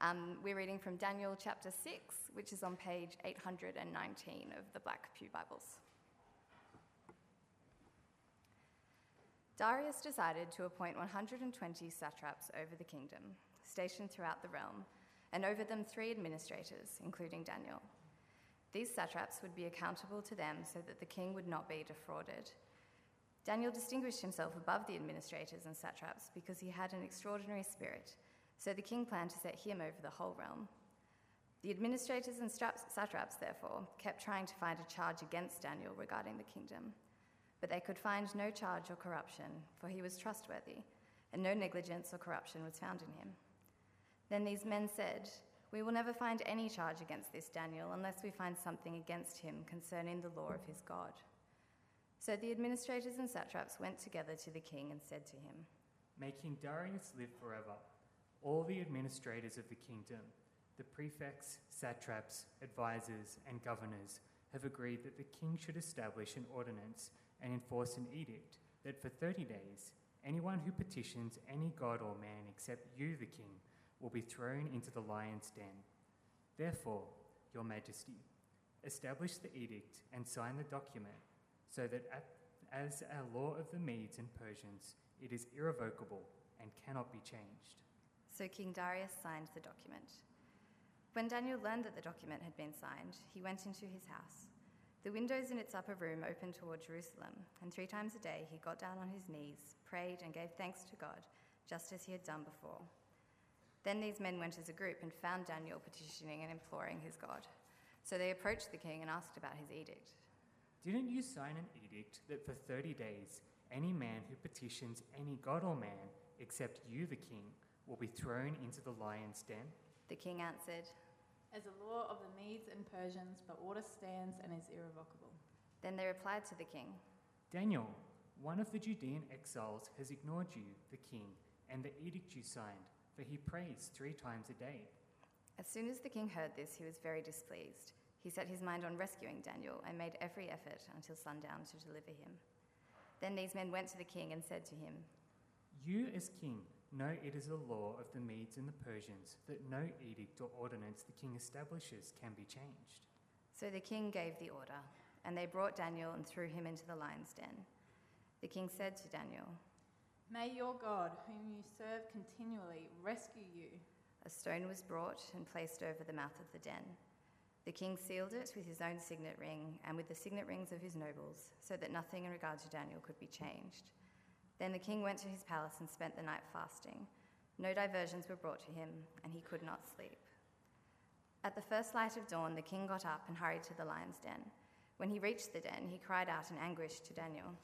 Um, we're reading from Daniel chapter 6, which is on page 819 of the Black Pew Bibles. Darius decided to appoint 120 satraps over the kingdom, stationed throughout the realm, and over them three administrators, including Daniel. These satraps would be accountable to them so that the king would not be defrauded. Daniel distinguished himself above the administrators and satraps because he had an extraordinary spirit, so the king planned to set him over the whole realm. The administrators and satraps, therefore, kept trying to find a charge against Daniel regarding the kingdom. But they could find no charge or corruption, for he was trustworthy, and no negligence or corruption was found in him. Then these men said, We will never find any charge against this Daniel unless we find something against him concerning the law of his God. So the administrators and satraps went together to the king and said to him, May King Darius live forever. All the administrators of the kingdom, the prefects, satraps, advisers, and governors have agreed that the king should establish an ordinance and enforce an edict that for 30 days, anyone who petitions any god or man except you, the king, will be thrown into the lion's den. Therefore, Your Majesty, establish the edict and sign the document so that at, as a law of the Medes and Persians, it is irrevocable and cannot be changed. So King Darius signed the document. When Daniel learned that the document had been signed, he went into his house. The windows in its upper room opened toward Jerusalem, and three times a day he got down on his knees, prayed, and gave thanks to God, just as he had done before. Then these men went as a group and found Daniel petitioning and imploring his God. So they approached the king and asked about his edict. Didn't you sign an edict that for 30 days any man who petitions any god or man except you, the king, will be thrown into the lion's den? The king answered, As a law of the Medes and Persians, the order stands and is irrevocable. Then they replied to the king, Daniel, one of the Judean exiles has ignored you, the king, and the edict you signed, for he prays three times a day. As soon as the king heard this, he was very displeased. He set his mind on rescuing Daniel and made every effort until sundown to deliver him. Then these men went to the king and said to him, You, as king, know it is a law of the Medes and the Persians that no edict or ordinance the king establishes can be changed. So the king gave the order, and they brought Daniel and threw him into the lion's den. The king said to Daniel, May your God, whom you serve continually, rescue you. A stone was brought and placed over the mouth of the den. The king sealed it with his own signet ring and with the signet rings of his nobles, so that nothing in regard to Daniel could be changed. Then the king went to his palace and spent the night fasting. No diversions were brought to him, and he could not sleep. At the first light of dawn, the king got up and hurried to the lion's den. When he reached the den, he cried out in anguish to Daniel.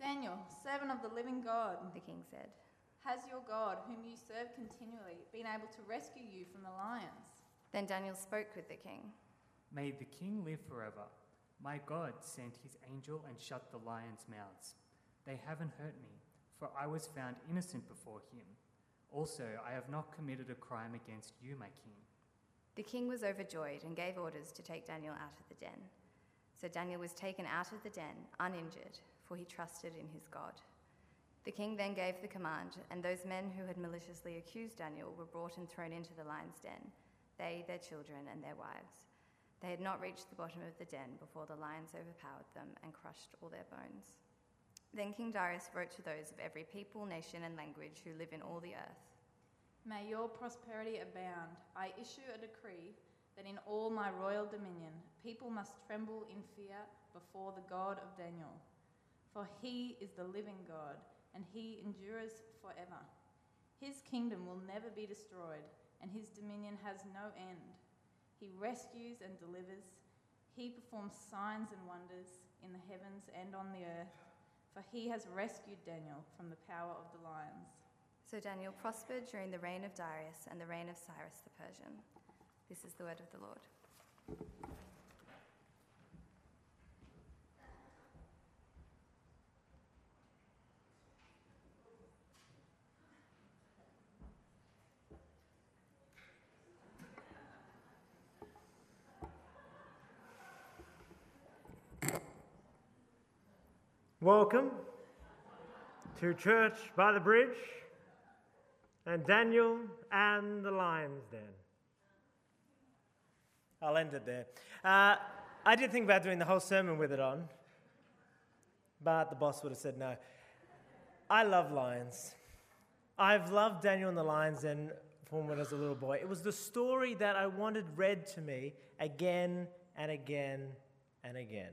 Daniel, servant of the living God, The king said, has your God, whom you serve continually, been able to rescue you from the lions? Then Daniel spoke with the king. May the king live forever. My God sent his angel and shut the lions' mouths. They haven't hurt me, for I was found innocent before him. Also, I have not committed a crime against you, my king. The king was overjoyed and gave orders to take Daniel out of the den. So Daniel was taken out of the den, uninjured, for he trusted in his God. The king then gave the command, and those men who had maliciously accused Daniel were brought and thrown into the lion's den, they, their children, and their wives. They had not reached the bottom of the den before the lions overpowered them and crushed all their bones. Then King Darius wrote to those of every people, nation, and language who live in all the earth May your prosperity abound. I issue a decree that in all my royal dominion people must tremble in fear before the God of Daniel. For he is the living God, and he endures forever. His kingdom will never be destroyed, and his dominion has no end. He rescues and delivers. He performs signs and wonders in the heavens and on the earth, for he has rescued Daniel from the power of the lions. So Daniel prospered during the reign of Darius and the reign of Cyrus the Persian. This is the word of the Lord. Welcome to Church by the Bridge and Daniel and the Lion's Den. I'll end it there. Uh, I did think about doing the whole sermon with it on, but the boss would have said no. I love lions. I've loved Daniel and the lions and from when I was a little boy. It was the story that I wanted read to me again and again and again.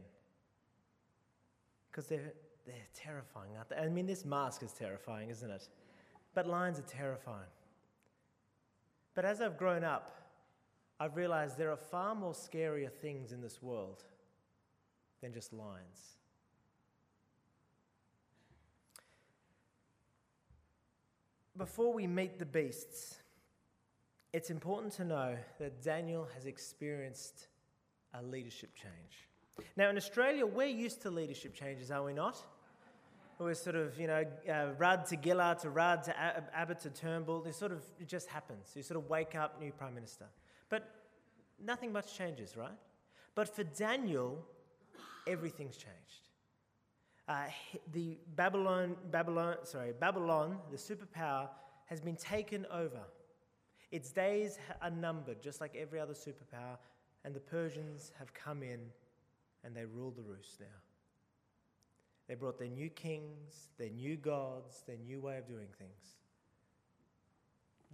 Because they're, they're terrifying, aren't they? I mean, this mask is terrifying, isn't it? But lions are terrifying. But as I've grown up, I've realized there are far more scarier things in this world than just lions. Before we meet the beasts, it's important to know that Daniel has experienced a leadership change. Now, in Australia, we're used to leadership changes, are we not? We're sort of, you know, uh, Rudd to Gillard to Rudd to Abbott to Turnbull. It sort of, it just happens. You sort of wake up, new Prime Minister. But nothing much changes, right? But for Daniel, everything's changed. Uh, the Babylon, Babylon, sorry, Babylon, the superpower, has been taken over. Its days are numbered, just like every other superpower, and the Persians have come in and they rule the roost now. They brought their new kings, their new gods, their new way of doing things.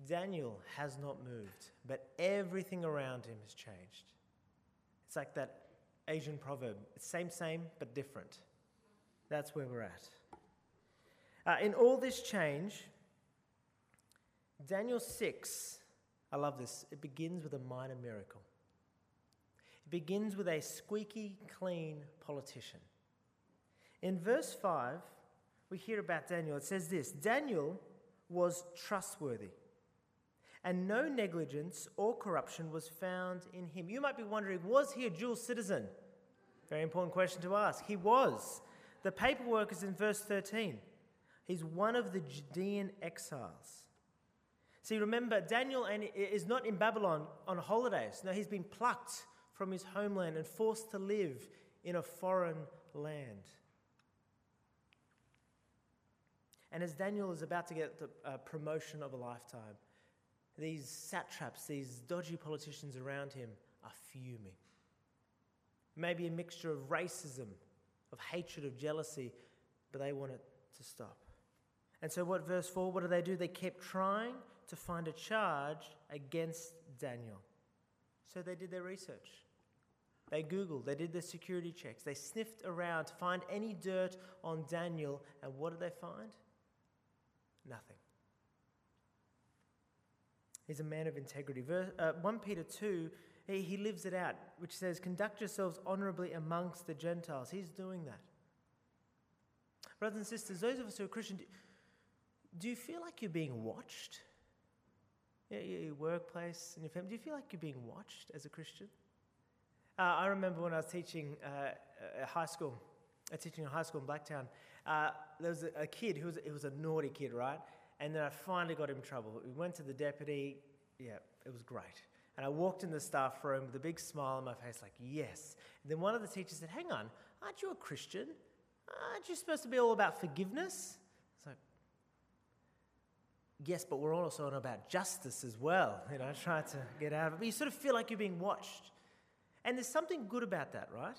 Daniel has not moved, but everything around him has changed. It's like that Asian proverb same, same, but different. That's where we're at. Uh, in all this change, Daniel 6, I love this, it begins with a minor miracle. It begins with a squeaky clean politician. In verse 5, we hear about Daniel. It says this Daniel was trustworthy, and no negligence or corruption was found in him. You might be wondering, was he a dual citizen? Very important question to ask. He was. The paperwork is in verse 13. He's one of the Judean exiles. See, remember, Daniel is not in Babylon on holidays. No, he's been plucked from his homeland and forced to live in a foreign land. And as Daniel is about to get the uh, promotion of a lifetime, these satraps, these dodgy politicians around him, are fuming. Maybe a mixture of racism, of hatred, of jealousy, but they want it to stop. And so, what verse 4 what do they do? They kept trying to find a charge against Daniel. So, they did their research. They Googled, they did their security checks, they sniffed around to find any dirt on Daniel, and what did they find? Nothing. He's a man of integrity. Verse, uh, 1 Peter 2, he, he lives it out, which says, Conduct yourselves honorably amongst the Gentiles. He's doing that. Brothers and sisters, those of us who are Christian, do, do you feel like you're being watched? Your workplace and your family, do you feel like you're being watched as a Christian? Uh, I remember when I was teaching uh, at high school, uh, teaching in high school in Blacktown, uh, there was a, a, kid who was, was a naughty kid, right? And then I finally got him in trouble. We went to the deputy. Yeah, it was great. And I walked in the staff room with a big smile on my face, like, yes. And then one of the teachers said, Hang on, aren't you a Christian? Aren't you supposed to be all about forgiveness? It's like, yes, but we're also on about justice as well. You know, try to get out of it. But you sort of feel like you're being watched. And there's something good about that, right?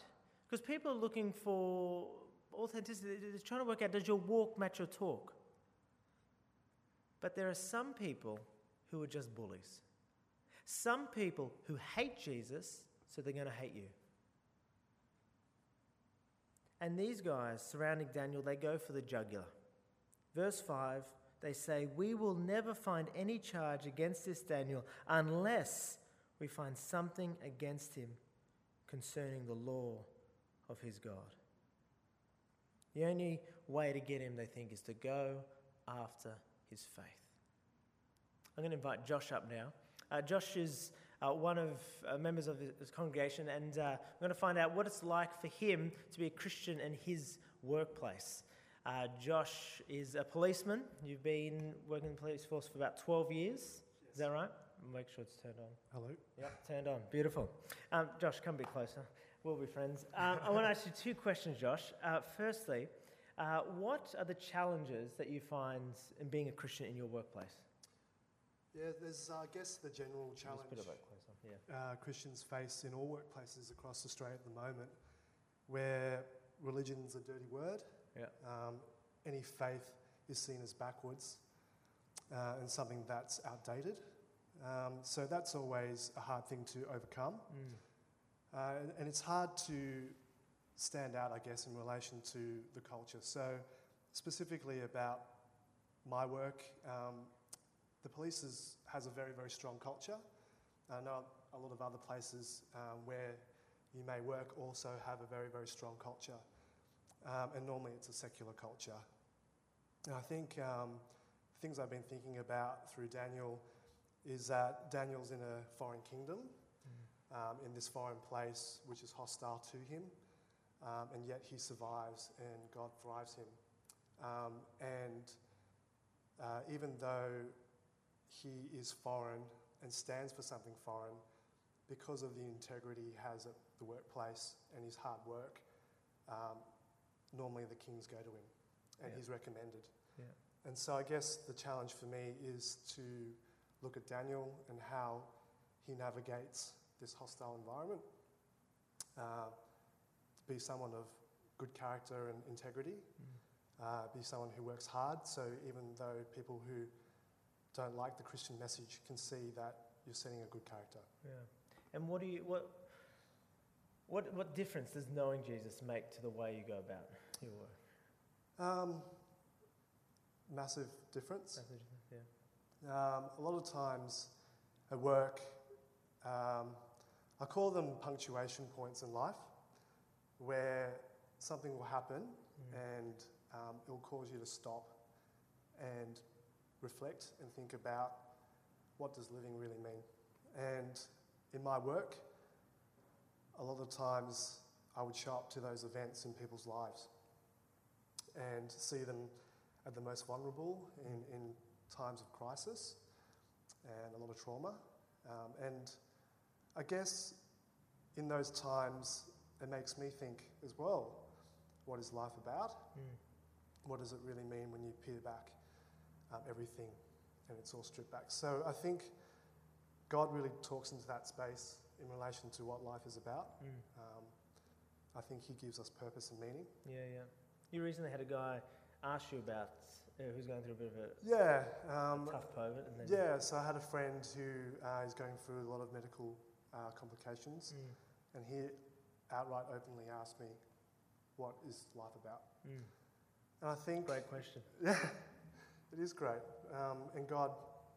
Because people are looking for authenticity. They're trying to work out does your walk match your talk? But there are some people who are just bullies. Some people who hate Jesus, so they're going to hate you. And these guys surrounding Daniel, they go for the jugular. Verse 5, they say, We will never find any charge against this Daniel unless we find something against him concerning the law of his God. The only way to get him, they think, is to go after his faith. I'm going to invite Josh up now. Uh, Josh is uh, one of uh, members of his congregation, and we're going to find out what it's like for him to be a Christian in his workplace. Uh, Josh is a policeman. You've been working in the police force for about 12 years. Yes. Is that right? Make sure it's turned on. Hello. Yep, turned on. Beautiful. Um, Josh, come a bit closer. We'll be friends. Um, I want to ask you two questions, Josh. Uh, firstly, uh, what are the challenges that you find in being a Christian in your workplace? Yeah, there's, uh, I guess, the general Just challenge put it. Yeah. uh, Christians face in all workplaces across Australia at the moment, where religion's a dirty word. Yeah. Um, any faith is seen as backwards uh, and something that's outdated. Um, so that's always a hard thing to overcome. Mm. Uh, and- and it's hard to stand out, I guess, in relation to the culture. So, specifically about my work, um, the police is, has a very, very strong culture. I know a lot of other places um, where you may work also have a very, very strong culture. Um, and normally it's a secular culture. And I think um, things I've been thinking about through Daniel is that Daniel's in a foreign kingdom um, in this foreign place which is hostile to him, um, and yet he survives and God thrives him. Um, and uh, even though he is foreign and stands for something foreign, because of the integrity he has at the workplace and his hard work, um, normally the kings go to him and Yeah. he's recommended. Yeah. And so I guess the challenge for me is to look at Daniel and how he navigates this hostile environment, uh, be someone of good character and integrity, uh, be someone who works hard. So even though people who don't like the Christian message can see that you're setting a good character. Yeah. And what do you what what what difference does knowing Jesus make to the way you go about your work? Um, massive difference. Interesting, Yeah. Um, a lot of times at work, um, I call them punctuation points in life where something will happen Mm. and um, it will cause you to stop and reflect and think about what does living really mean. And in my work, a lot of times I would show up to those events in people's lives and see them at the most vulnerable in, in times of crisis and a lot of trauma. Um, and I guess in those times, it makes me think as well what is life about? Mm. What does it really mean when you peel back um, everything and it's all stripped back? So I think God really talks into that space in relation to what life is about. Mm. Um, I think He gives us purpose and meaning. Yeah, yeah. You recently had a guy ask you about uh, who's going through a bit of a Yeah. Um, tough COVID, and then Yeah, so I had a friend who uh, is going through a lot of medical uh, complications, Mm, and he outright openly asked me, What is life about? mm. And I think Great question. Yeah, it is great. Um, and God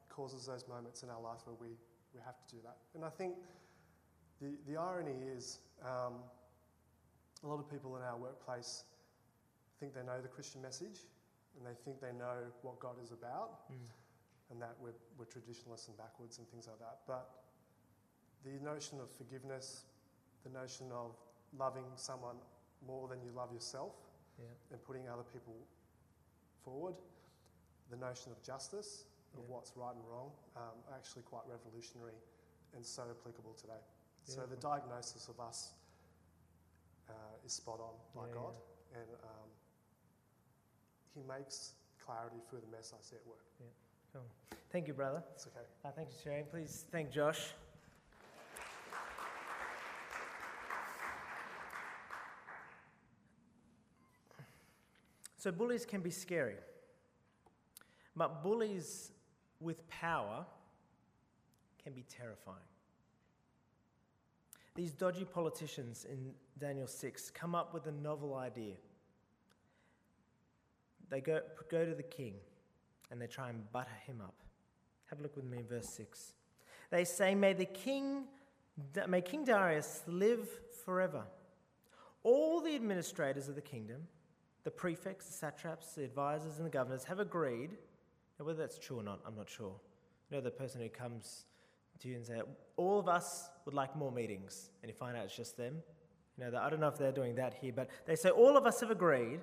causes those moments in our life where we, we have to do that. And I think the, the irony is um, a lot of people in our workplace think they know the Christian message and they think they know what God is about Mm. and that we're, we're traditionalists and backwards and things like that. But the notion of forgiveness, the notion of loving someone more than you love yourself, Yeah. and putting other people forward, the notion of justice, of Yeah. what's right and wrong, um, are actually quite revolutionary and so applicable today. So the diagnosis of us uh, is spot on by Yeah, God, and um, He makes clarity through the mess I see at work. Cool. Thank you, brother. It's okay. Uh, thanks for sharing. Please thank Josh. So, bullies can be scary, but bullies with power can be terrifying. These dodgy politicians in Daniel 6 come up with a novel idea. They go, go to the king and they try and butter him up. Have a look with me in verse 6. They say, May the king, may King Darius live forever. All the administrators of the kingdom, the prefects, the satraps, the advisors, and the governors have agreed. Now, whether that's true or not, I'm not sure. You know, the person who comes to you and says, All of us would like more meetings, and you find out it's just them. You know, I don't know if they're doing that here, but they say, All of us have agreed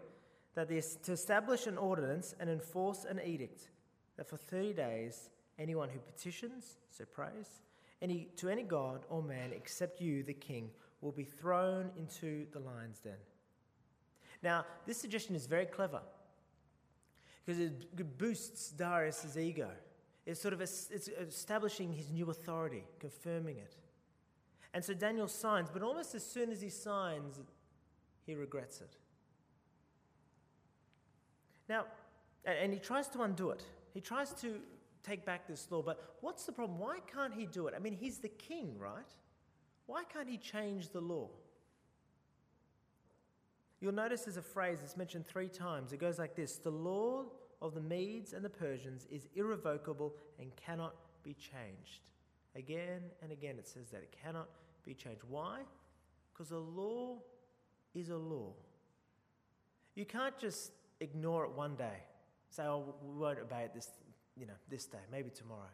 that this, to establish an ordinance and enforce an edict that for 30 days anyone who petitions, so prays, any, to any god or man except you, the king, will be thrown into the lion's den. Now, this suggestion is very clever because it boosts Darius' ego. It's sort of it's establishing his new authority, confirming it. And so Daniel signs, but almost as soon as he signs, he regrets it. Now, and he tries to undo it. He tries to take back this law, but what's the problem? Why can't he do it? I mean, he's the king, right? Why can't he change the law? You'll notice there's a phrase that's mentioned three times. It goes like this The law of the Medes and the Persians is irrevocable and cannot be changed. Again and again it says that it cannot be changed. Why? Because a law is a law. You can't just ignore it one day. Say, oh, we won't obey it this, you know, this day, maybe tomorrow.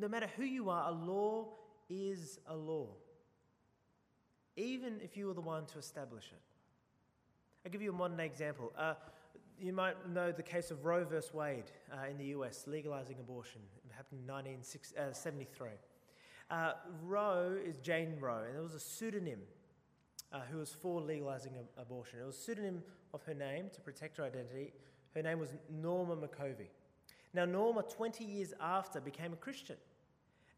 No matter who you are, a law is a law. Even if you were the one to establish it. I'll give you a modern day example. Uh, you might know the case of Roe versus Wade uh, in the US, legalizing abortion. It happened in 1973. Uh, uh, Roe is Jane Roe, and there was a pseudonym uh, who was for legalizing abortion. It was a pseudonym of her name to protect her identity. Her name was Norma McCorvey. Now, Norma, 20 years after, became a Christian,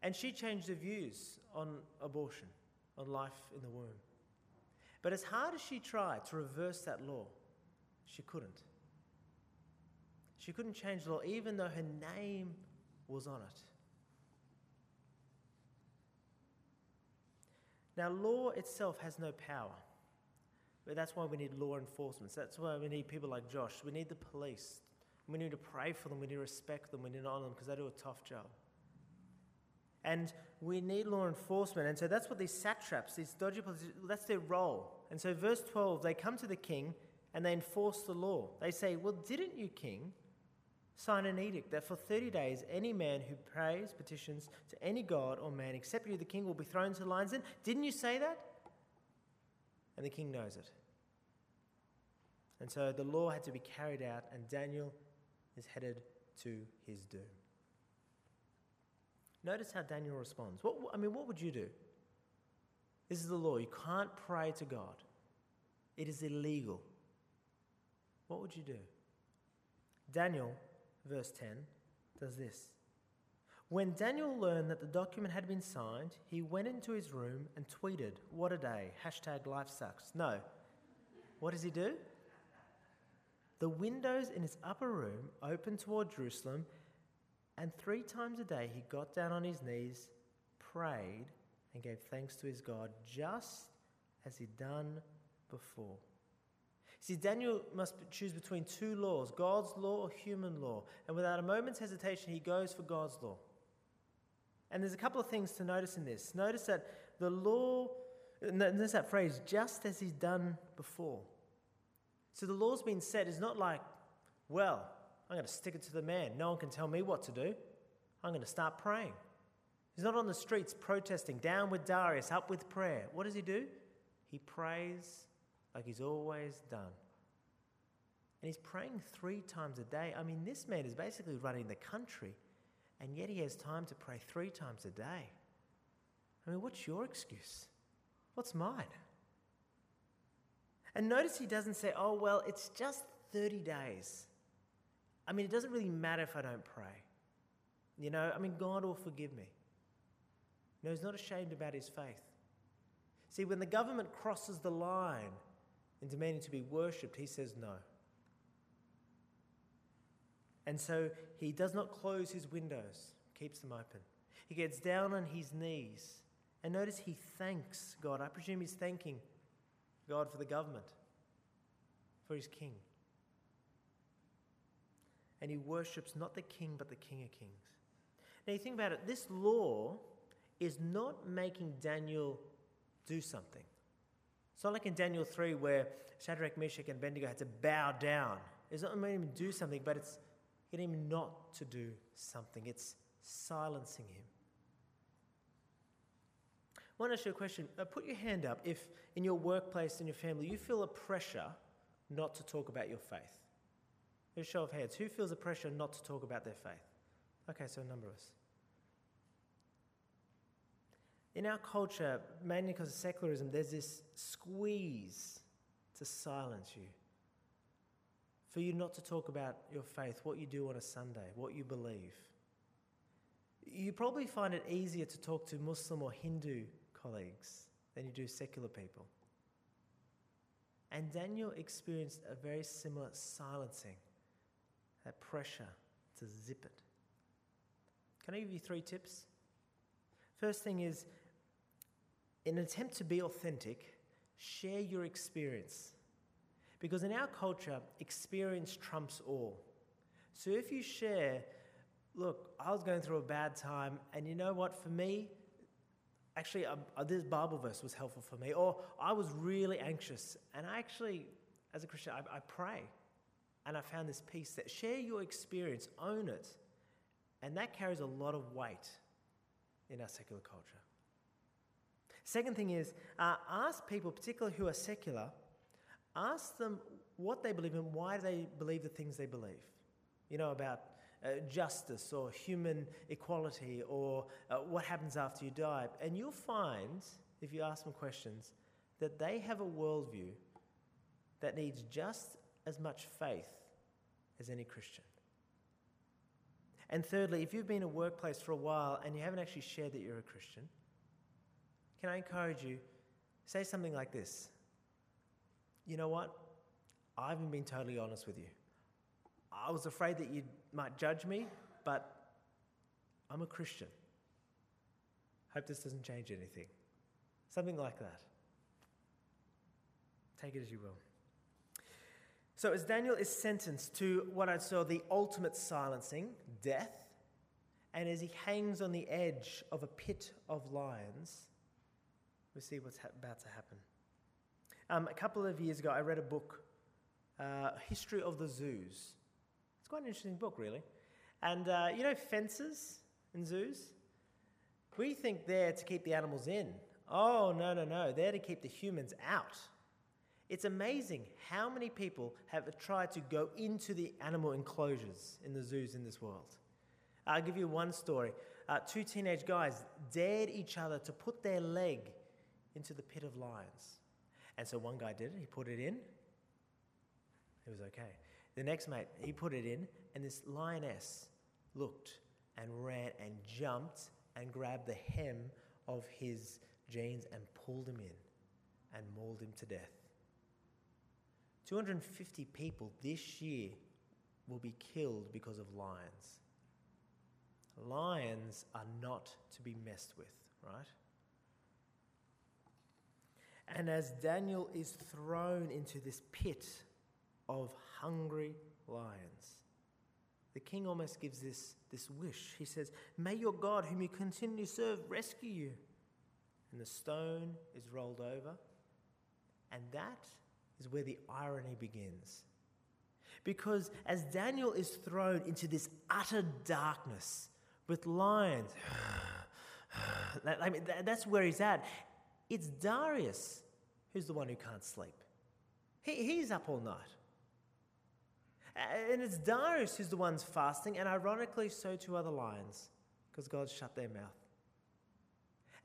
and she changed her views on abortion, on life in the womb. But as hard as she tried to reverse that law, she couldn't. She couldn't change the law, even though her name was on it. Now, law itself has no power. But that's why we need law enforcement. That's why we need people like Josh. We need the police. We need to pray for them. We need to respect them. We need to honor them because they do a tough job. And we need law enforcement. And so that's what these satraps, these dodgy policies, that's their role. And so, verse 12, they come to the king and they enforce the law. They say, Well, didn't you, king, sign an edict that for 30 days any man who prays, petitions to any god or man except you, the king, will be thrown into the lions? Didn't you say that? And the king knows it. And so the law had to be carried out, and Daniel is headed to his doom. Notice how Daniel responds. What, I mean, what would you do? This is the law. You can't pray to God, it is illegal. What would you do? Daniel, verse 10, does this. When Daniel learned that the document had been signed, he went into his room and tweeted, What a day! Hashtag life sucks. No. What does he do? The windows in his upper room opened toward Jerusalem, and three times a day he got down on his knees, prayed, and gave thanks to his God, just as he'd done before. See, Daniel must choose between two laws God's law or human law. And without a moment's hesitation, he goes for God's law. And there's a couple of things to notice in this. Notice that the law, there's that phrase, just as he's done before. So the law's been set is not like, well, I'm going to stick it to the man. No one can tell me what to do. I'm going to start praying. He's not on the streets protesting, down with Darius, up with prayer. What does he do? He prays like he's always done. And he's praying three times a day. I mean, this man is basically running the country, and yet he has time to pray three times a day. I mean, what's your excuse? What's mine? And notice he doesn't say, oh, well, it's just 30 days. I mean, it doesn't really matter if I don't pray. You know, I mean, God will forgive me. No, he's not ashamed about his faith. See, when the government crosses the line in demanding to be worshipped, he says no. And so he does not close his windows, keeps them open. He gets down on his knees. And notice he thanks God. I presume he's thanking God for the government, for his king. And he worships not the king, but the king of kings. Now, you think about it this law is not making Daniel do something. It's not like in Daniel 3 where Shadrach, Meshach, and Abednego had to bow down. It's not making him do something, but it's getting him not to do something. It's silencing him. I want to ask you a question. Uh, put your hand up if in your workplace, in your family, you feel a pressure not to talk about your faith. A show of hands. Who feels a pressure not to talk about their faith? Okay, so a number of us. In our culture, mainly because of secularism, there's this squeeze to silence you. For you not to talk about your faith, what you do on a Sunday, what you believe. You probably find it easier to talk to Muslim or Hindu colleagues than you do secular people. And Daniel experienced a very similar silencing, that pressure to zip it. Can I give you three tips? First thing is, in an attempt to be authentic, share your experience. Because in our culture, experience trumps all. So if you share, look, I was going through a bad time, and you know what, for me, actually, uh, uh, this Bible verse was helpful for me, or I was really anxious, and I actually, as a Christian, I, I pray, and I found this peace that share your experience, own it, and that carries a lot of weight in our secular culture. Second thing is, uh, ask people, particularly who are secular, ask them what they believe and why do they believe the things they believe. You know, about uh, justice or human equality or uh, what happens after you die. And you'll find, if you ask them questions, that they have a worldview that needs just as much faith as any Christian. And thirdly, if you've been in a workplace for a while and you haven't actually shared that you're a Christian, can I encourage you? Say something like this You know what? I haven't been totally honest with you. I was afraid that you might judge me, but I'm a Christian. Hope this doesn't change anything. Something like that. Take it as you will. So, as Daniel is sentenced to what I saw the ultimate silencing, death, and as he hangs on the edge of a pit of lions, we see what's ha- about to happen. Um, a couple of years ago, I read a book, uh, History of the Zoos. It's quite an interesting book, really. And uh, you know, fences in zoos? We think they're to keep the animals in. Oh, no, no, no. They're to keep the humans out. It's amazing how many people have tried to go into the animal enclosures in the zoos in this world. I'll give you one story. Uh, two teenage guys dared each other to put their leg into the pit of lions. And so one guy did it, he put it in, it was okay. The next mate, he put it in, and this lioness looked and ran and jumped and grabbed the hem of his jeans and pulled him in and mauled him to death. 250 people this year will be killed because of lions. Lions are not to be messed with, right? And as Daniel is thrown into this pit of hungry lions, the king almost gives this, this wish. He says, May your God, whom you continue to serve, rescue you. And the stone is rolled over. And that is where the irony begins. Because as Daniel is thrown into this utter darkness with lions, I mean, that's where he's at. It's Darius who's the one who can't sleep. He, he's up all night. And it's Darius who's the one's fasting, and ironically, so too are the lions, because God shut their mouth.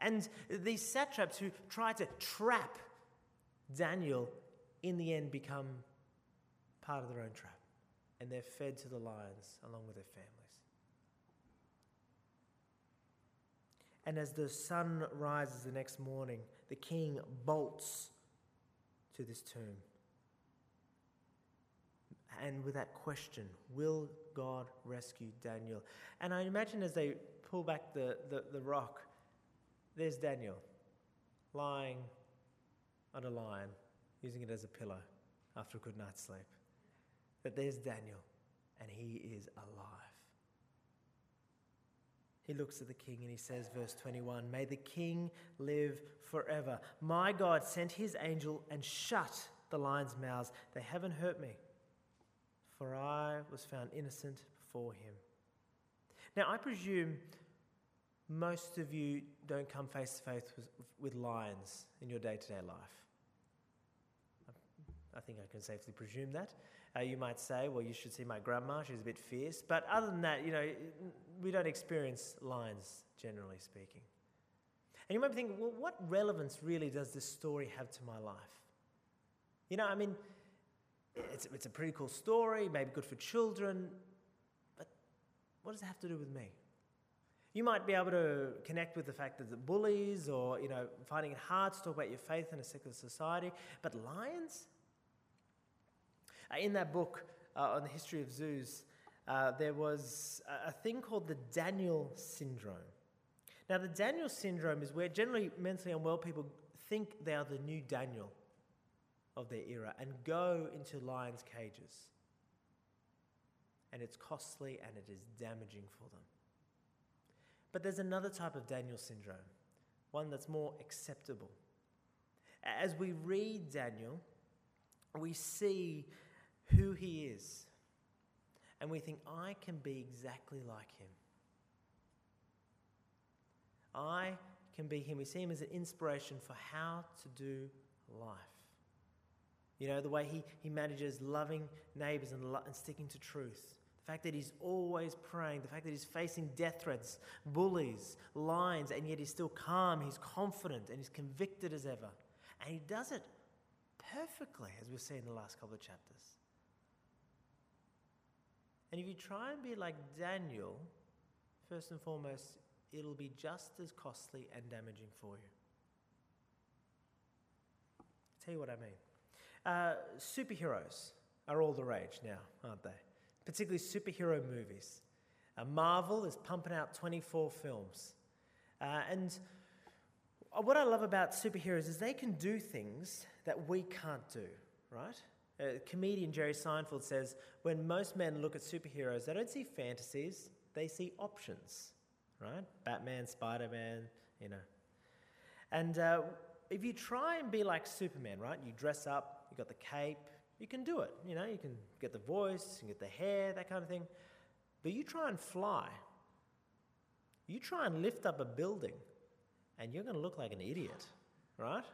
And these satraps who try to trap Daniel in the end become part of their own trap, and they're fed to the lions along with their families. And as the sun rises the next morning, the king bolts to this tomb. And with that question, will God rescue Daniel? And I imagine as they pull back the, the, the rock, there's Daniel lying on a lion, using it as a pillow after a good night's sleep. That there's Daniel, and he is alive. He looks at the king and he says, verse 21 May the king live forever. My God sent his angel and shut the lions' mouths. They haven't hurt me, for I was found innocent before him. Now, I presume most of you don't come face to face with lions in your day to day life. I think I can safely presume that. Uh, you might say, well, you should see my grandma, she's a bit fierce. But other than that, you know, we don't experience lions, generally speaking. And you might be thinking, well, what relevance really does this story have to my life? You know, I mean, it's, it's a pretty cool story, maybe good for children, but what does it have to do with me? You might be able to connect with the fact that the bullies or, you know, finding it hard to talk about your faith in a secular society. But lions? Uh, in that book uh, on the history of zoos, uh, there was a, a thing called the Daniel syndrome. Now, the Daniel syndrome is where generally mentally unwell people think they are the new Daniel of their era and go into lions' cages. And it's costly and it is damaging for them. But there's another type of Daniel syndrome, one that's more acceptable. As we read Daniel, we see who he is, and we think, I can be exactly like him. I can be him. We see him as an inspiration for how to do life. You know, the way he, he manages loving neighbors and, lo- and sticking to truth. The fact that he's always praying, the fact that he's facing death threats, bullies, lions, and yet he's still calm, he's confident, and he's convicted as ever. And he does it perfectly, as we've seen in the last couple of chapters. And if you try and be like Daniel, first and foremost, it'll be just as costly and damaging for you. I'll tell you what I mean. Uh, superheroes are all the rage now, aren't they? Particularly superhero movies. Uh, Marvel is pumping out 24 films. Uh, and what I love about superheroes is they can do things that we can't do, right? Uh, comedian Jerry Seinfeld says when most men look at superheroes, they don't see fantasies, they see options right? Batman, Spider Man, you know. And uh, if you try and be like Superman, right? You dress up, you got the cape, you can do it. You know, you can get the voice, you can get the hair, that kind of thing. But you try and fly, you try and lift up a building, and you're going to look like an idiot, right?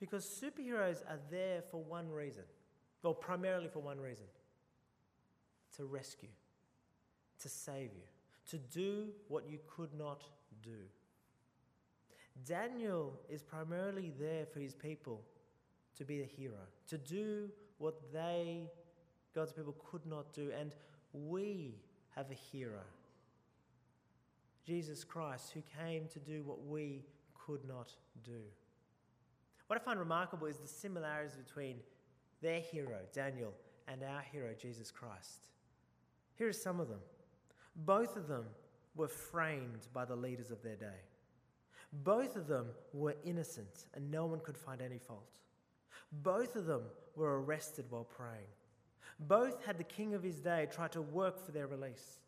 Because superheroes are there for one reason, well, primarily for one reason to rescue to save you, to do what you could not do. Daniel is primarily there for his people to be a hero, to do what they, God's people, could not do. And we have a hero, Jesus Christ, who came to do what we could not do. What I find remarkable is the similarities between their hero, Daniel, and our hero, Jesus Christ. Here are some of them. Both of them were framed by the leaders of their day. Both of them were innocent and no one could find any fault. Both of them were arrested while praying. Both had the king of his day try to work for their release.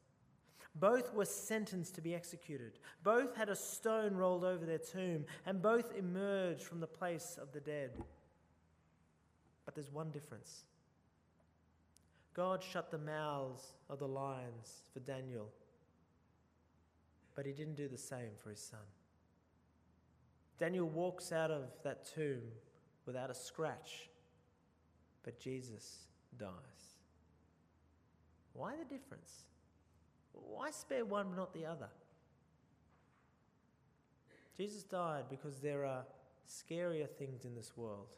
Both were sentenced to be executed. Both had a stone rolled over their tomb, and both emerged from the place of the dead. But there's one difference God shut the mouths of the lions for Daniel, but he didn't do the same for his son. Daniel walks out of that tomb without a scratch, but Jesus dies. Why the difference? Why spare one but not the other? Jesus died because there are scarier things in this world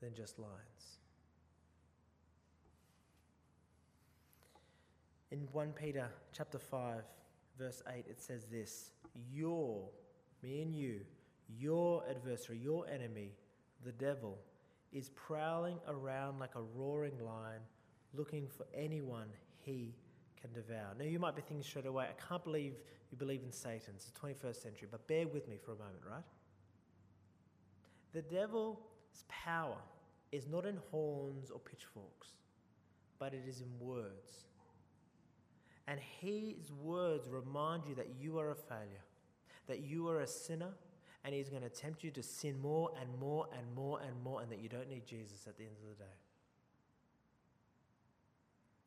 than just lions. In 1 Peter chapter 5, verse 8, it says this Your, me and you, your adversary, your enemy, the devil, is prowling around like a roaring lion, looking for anyone he can devour. Now, you might be thinking straight away, I can't believe you believe in Satan. It's the 21st century. But bear with me for a moment, right? The devil's power is not in horns or pitchforks, but it is in words. And his words remind you that you are a failure, that you are a sinner, and he's going to tempt you to sin more and more and more and more, and that you don't need Jesus at the end of the day.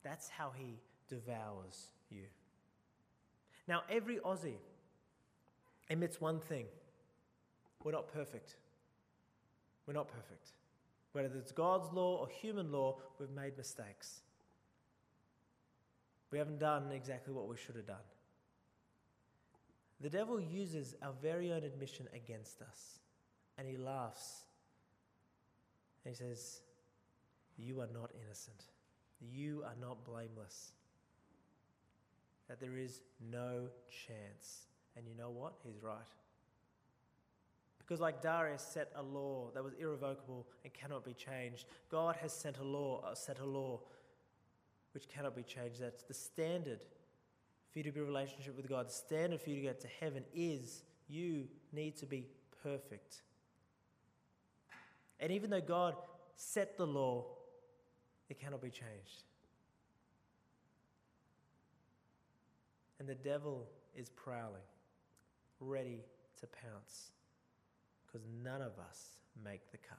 That's how he devours you. Now, every Aussie admits one thing we're not perfect. We're not perfect. Whether it's God's law or human law, we've made mistakes. We haven't done exactly what we should have done. The devil uses our very own admission against us, and he laughs. And he says, You are not innocent. You are not blameless. That there is no chance. And you know what? He's right. Because, like Darius set a law that was irrevocable and cannot be changed, God has sent a law, uh, set a law which cannot be changed. That's the standard for you to be in relationship with God. The standard for you to get to heaven is you need to be perfect. And even though God set the law, it cannot be changed. And the devil is prowling, ready to pounce because none of us make the cut.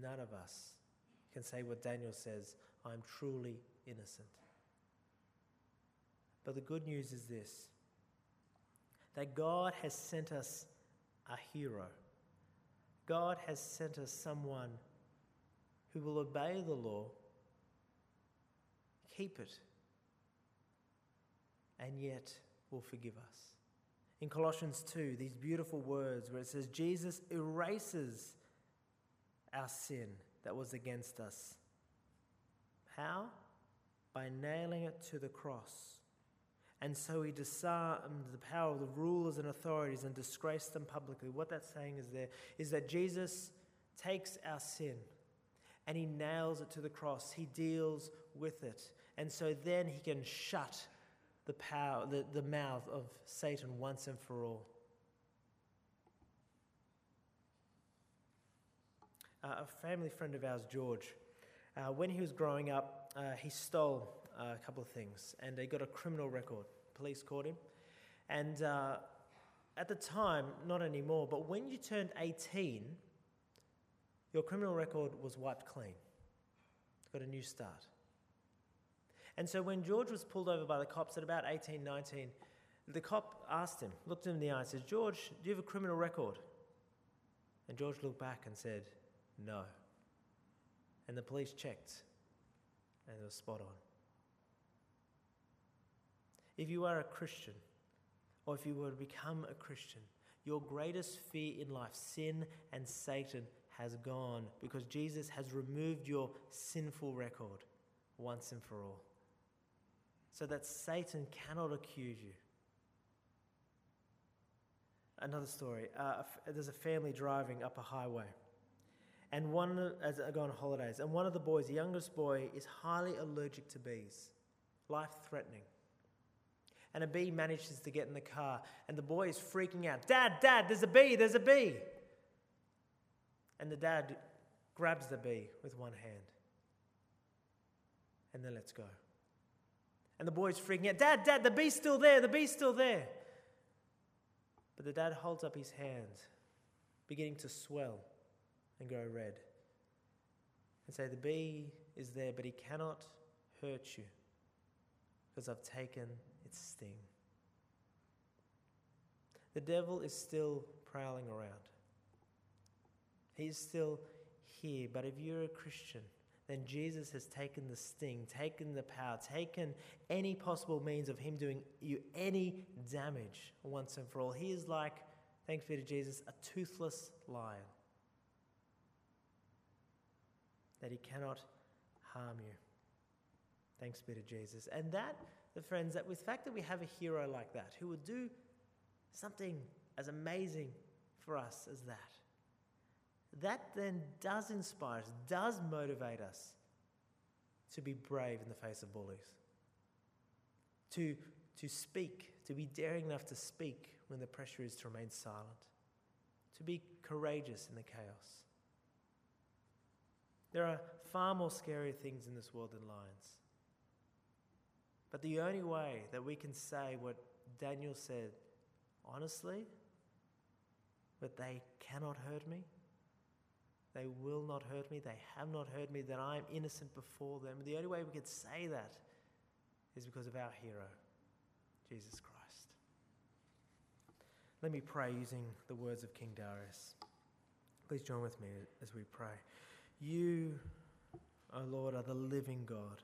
None of us can say what Daniel says I'm truly innocent. But the good news is this that God has sent us a hero. God has sent us someone who will obey the law, keep it, and yet will forgive us in Colossians 2, these beautiful words where it says, Jesus erases our sin that was against us. How? By nailing it to the cross. And so he disarmed the power of the rulers and authorities and disgraced them publicly. What that's saying is there is that Jesus takes our sin and he nails it to the cross. He deals with it. And so then he can shut the power, the, the mouth of Satan once and for all. Uh, a family friend of ours, George, uh, when he was growing up, uh, he stole a couple of things and he got a criminal record. Police caught him. And uh, at the time, not anymore, but when you turned 18, your criminal record was wiped clean. Got a new start. And so when George was pulled over by the cops at about 18, 19, the cop asked him, looked him in the eye, and says, George, do you have a criminal record? And George looked back and said, No. And the police checked, and it was spot on. If you are a Christian, or if you were to become a Christian, your greatest fear in life, sin and Satan, has gone because Jesus has removed your sinful record once and for all so that Satan cannot accuse you. Another story uh, there's a family driving up a highway. And one, as I go on holidays, and one of the boys, the youngest boy, is highly allergic to bees, life threatening. And a bee manages to get in the car, and the boy is freaking out Dad, Dad, there's a bee, there's a bee. And the dad grabs the bee with one hand and then lets go. And the boy's freaking out Dad, Dad, the bee's still there, the bee's still there. But the dad holds up his hand, beginning to swell and go red, and say, The bee is there, but he cannot hurt you because I've taken its sting. The devil is still prowling around. He's still here, but if you're a Christian, then Jesus has taken the sting, taken the power, taken any possible means of Him doing you any damage once and for all. He is like, thanks be to Jesus, a toothless lion. That He cannot harm you. Thanks be to Jesus. And that, the friends, that with the fact that we have a hero like that who would do something as amazing for us as that, that then does inspire us, does motivate us to be brave in the face of bullies, to, to speak, to be daring enough to speak when the pressure is to remain silent, to be courageous in the chaos. There are far more scary things in this world than lions. But the only way that we can say what Daniel said, honestly, that they cannot hurt me, they will not hurt me. They have not hurt me. That I am innocent before them. The only way we could say that is because of our hero, Jesus Christ. Let me pray using the words of King Darius. Please join with me as we pray. You, O oh Lord, are the living God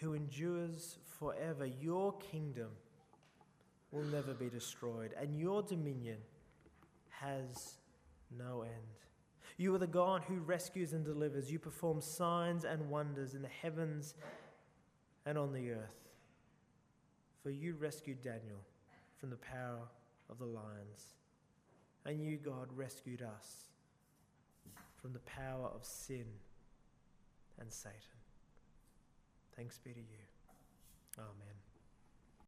who endures forever. Your kingdom will never be destroyed, and your dominion has no end. You are the God who rescues and delivers. You perform signs and wonders in the heavens and on the earth. For you rescued Daniel from the power of the lions, and you, God, rescued us from the power of sin and Satan. Thanks be to you. Amen.